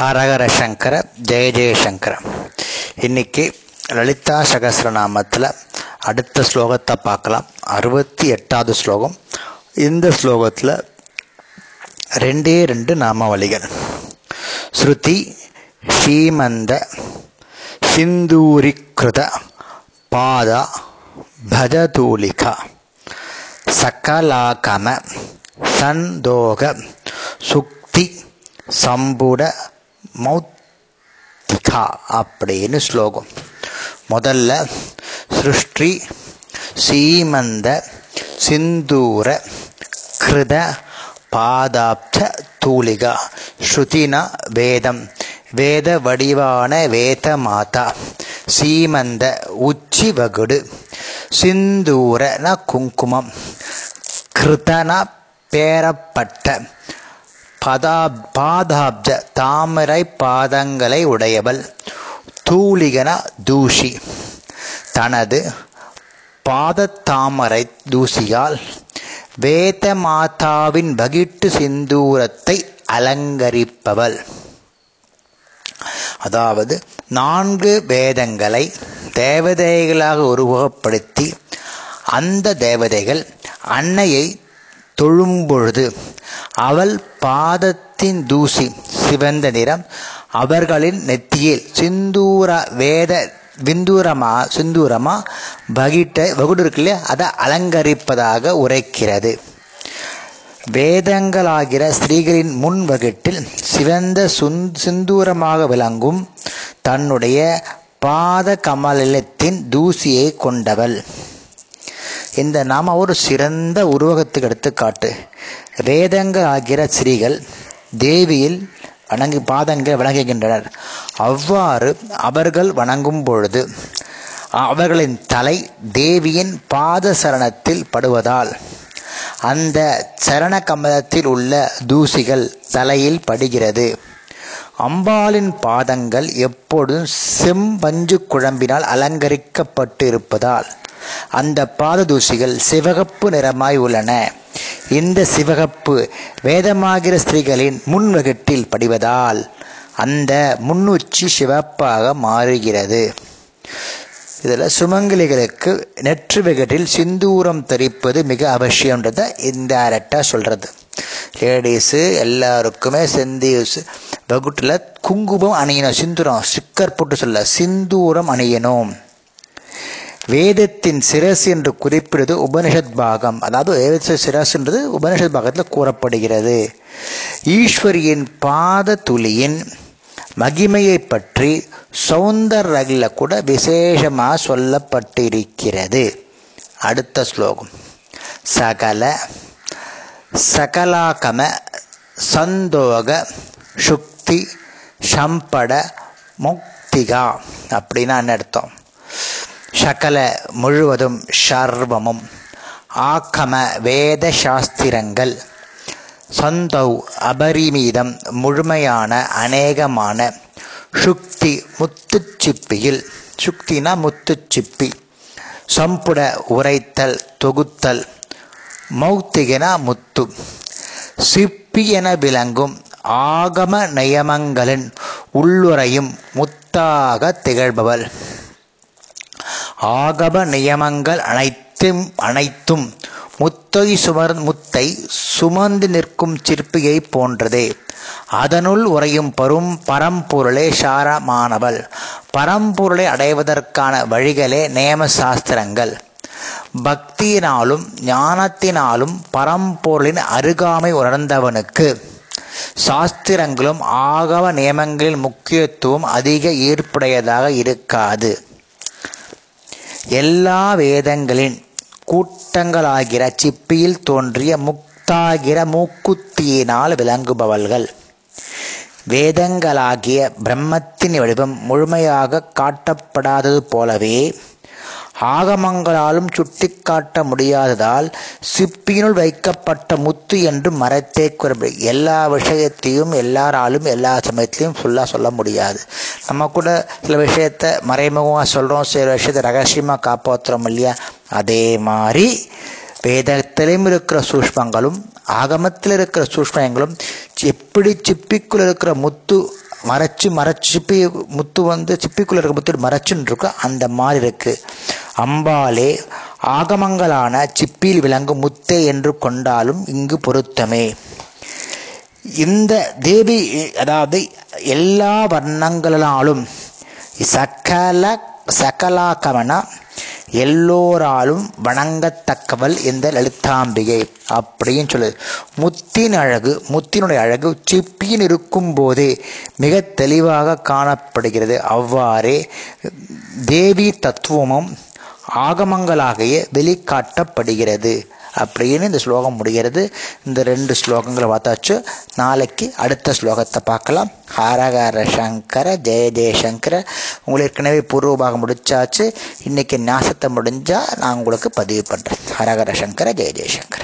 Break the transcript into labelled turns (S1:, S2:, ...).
S1: ஹரஹர சங்கர ஜெய ஜெயசங்கர. இன்னைக்கு லலிதா சகசிரநாமத்தில் அடுத்த ஸ்லோகத்தை பார்க்கலாம். அறுபத்தி எட்டாவது ஸ்லோகம். இந்த ஸ்லோகத்தில் ரெண்டே ரெண்டு நாமாவளிகள். ஸ்ருதி ஸ்ரீமந்த சிந்தூரிகிருத பாதா பஜதூலிகா. சகலாகம சந்தோக சுக்தி சம்புட மௌத்திகா அப்படின்னு ஸ்லோகம். முதல்ல சிருஷ்டி சீமந்த சிந்தூர கிருத பாதாப்த தூளிகா ஸ்ருதினா வேதம். வேத வடிவான வேத மாதா சீமந்த உச்சி வகுடு சிந்தூரன குங்குமம் கிருதன பேரப்பட்ட பதா பாதாப்த தாமரை பாதங்களை உடையவள் தூளிகன தூஷி. தனது பாதத்தாமரை தூசியால் வேத மாதாவின் வகிட்டு சிந்தூரத்தை அலங்கரிப்பவள். அதாவது நான்கு வேதங்களை தேவதைகளாக உருவகப்படுத்தி அந்த தேவதைகள் அன்னையை தொழும்பொழுது அவள் பாதத்தின் தூசி சிவந்த நிறம் அவர்களின் நெத்தியில் சிந்தூர வேத விந்தூரமா சிந்தூரமா வகிட்ட வகுடு இருக்கு இல்லையா? அதை அலங்கரிப்பதாக உரைக்கிறது. வேதங்களாகிற ஸ்திரீகளின் முன் வகிட்டில் சிவந்த சுந் சிந்தூரமாக விளங்கும் தன்னுடைய பாத கமலத்தின் தூசியை கொண்டவள். இந்த நாம ஒரு சிறந்த உருவகத்துக்கு எடுத்துக்காட்டு. வேதங்க ஆகிற ஸ்ரீகள் தேவியில் வணங்கு பாதங்கள் வணங்குகின்றனர். அவ்வாறு அவர்கள் வணங்கும் பொழுது அவர்களின் தலை தேவியின் பாத சரணத்தில் படுவதால் அந்த சரண கமலத்தில் உள்ள தூசிகள் தலையில் படுகிறது. அம்பாளின் பாதங்கள் எப்பொழுதும் செம்பஞ்சு குழம்பினால் அலங்கரிக்கப்பட்டு இருப்பதால் அந்த பாத தூசிகள் சிவகப்பு நிறமாய் உள்ளன. இந்த சிவகப்பு வேதமாகிற ஸ்திரீகளின் முன்வகட்டில் படிவதால் அந்த முன்னுச்சி சிவப்பாக மாறுகிறது. இதில் சுமங்கலிகளுக்கு நெற்று வெகட்டில் சிந்தூரம் தரிப்பது மிக அவசியன்றதை இன்டைரக்டாக சொல்கிறது லேடிஸு எல்லாருக்குமே செந்தி வகுட்டில் குங்குமம் அணியணும் சிந்தூரம் ஸ்டிக்கர் போட்டு சொல்ல சிந்தூரம் அணியணும். வேதத்தின் சிரஸ் என்று குறிப்பிடுவது உபனிஷத் பாகம். அதாவது வேத சிரஸ்ன்றது உபனிஷத் பாகத்தில் கூறப்படுகிறது. ஈஸ்வரியின் பாத துளியின் மகிமையை பற்றி சௌந்தர்யில கூட விசேஷமாக சொல்லப்பட்டிருக்கிறது. அடுத்த ஸ்லோகம். சகல சகலாகம சந்தோக சுக்தி சம்பட முக்திகா. அப்படின்னா என்ன அர்த்தம்? சகல முழுவதும் சர்வமும். ஆக்கம வேத சாஸ்திரங்கள். சந்தௌ அபரிமீதம் முழுமையான அநேகமான சுக்தி முத்துச்சிப்பியில். சுக்தினா முத்துச்சிப்பி. சம்புட உரைத்தல் தொகுத்தல். மௌத்திகனா முத்து. சிப்பி என விளங்கும் ஆகம நியமங்களின் உள்ளுரையும் முத்தாக திகழ்பவள். ஆகம நியமங்கள் அனைத்தும் அனைத்தும் முத்தை சுமர் முத்தை சுமந்து நிற்கும் சிற்பியை போன்றதே. அதனுள் உறையும் பரும் பரம்பொருளே சாரமானவள் பரம்பொருளை அடைவதற்கான வழிகளே நேம சாஸ்திரங்கள் பக்தியினாலும் ஞானத்தினாலும் பரம்பொருளின் அருகாமை உணர்ந்தவனுக்கு சாஸ்திரங்களும் ஆகவ நியமங்களின் முக்கியத்துவம் அதிக ஈர்ப்புடையதாக இருக்காது. எல்லா வேதங்களின் கூட்டங்களாகிற சிப்பியில் தோன்றிய முக்தாகிற மூக்குத்தியினால் விளங்குபவள்கள். வேதங்களாகிய பிரம்மத்தின் வடிவம் முழுமையாக காட்டப்படாதது போலவே ஆகமங்களாலும் சுட்டிக்காட்ட முடியாததால் சிப்பியினுள் வைக்கப்பட்ட முத்து என்று மறைத்தே கூறப்படும் எல்லா விஷயத்தையும் எல்லாராலும் எல்லா சமயத்திலையும் ஃபுல்லாக சொல்ல முடியாது. நம்ம கூட சில விஷயத்த மறைமுகமாக சொல்கிறோம் சில விஷயத்தை ரகசியமாக காப்பாற்றுறோம் இல்லையா? அதே மாதிரி வேதத்திலும் இருக்கிற சூஷ்மங்களும் ஆகமத்தில் இருக்கிற சூஷ்மங்களும் எப்படி சிப்பிக்குள் இருக்கிற முத்து மறைச்சு மறைச்சு சிப்பி முத்து வந்து சிப்பிக்குள்ளே இருக்க முத்து மறைச்சுன்னு இருக்கும் அந்த மாதிரி இருக்குது அம்பாலே ஆகமங்களான சிப்பியில் விளங்கும் முத்தே என்று கொண்டாலும் இங்கு பொருத்தமே. இந்த தேவி அதாவது எல்லா வர்ணங்களாலும் சகல சகலாகமன எல்லோராலும் வணங்கத்தக்கவள் இந்த லலிதாம்பிகை அப்படின்னு சொல்லுது. முத்தின் அழகு முத்தினுடைய அழகு சிப்பியின் இருக்கும் போதே மிக தெளிவாக காணப்படுகிறது. அவ்வாறே தேவி தத்துவமும் ஆகமங்களாகிய வெளிக்காட்டப்படுகிறது. அப்படின்னு இந்த ஸ்லோகம் முடிகிறது. இந்த ரெண்டு ஸ்லோகங்களை பார்த்தாச்சு. நாளைக்கு அடுத்த ஸ்லோகத்தை பார்க்கலாம். ஹரஹர சங்கர ஜெய ஜெயசங்கர உங்களுக்கு ஏற்கனவே பூர்வபாகம் முடிச்சாச்சு. இன்னைக்கு ஞாசத்தை முடிஞ்சால் நான் உங்களுக்கு பதிவு பண்ணுறேன் ஹரஹர சங்கர ஜெய ஜெயசங்கர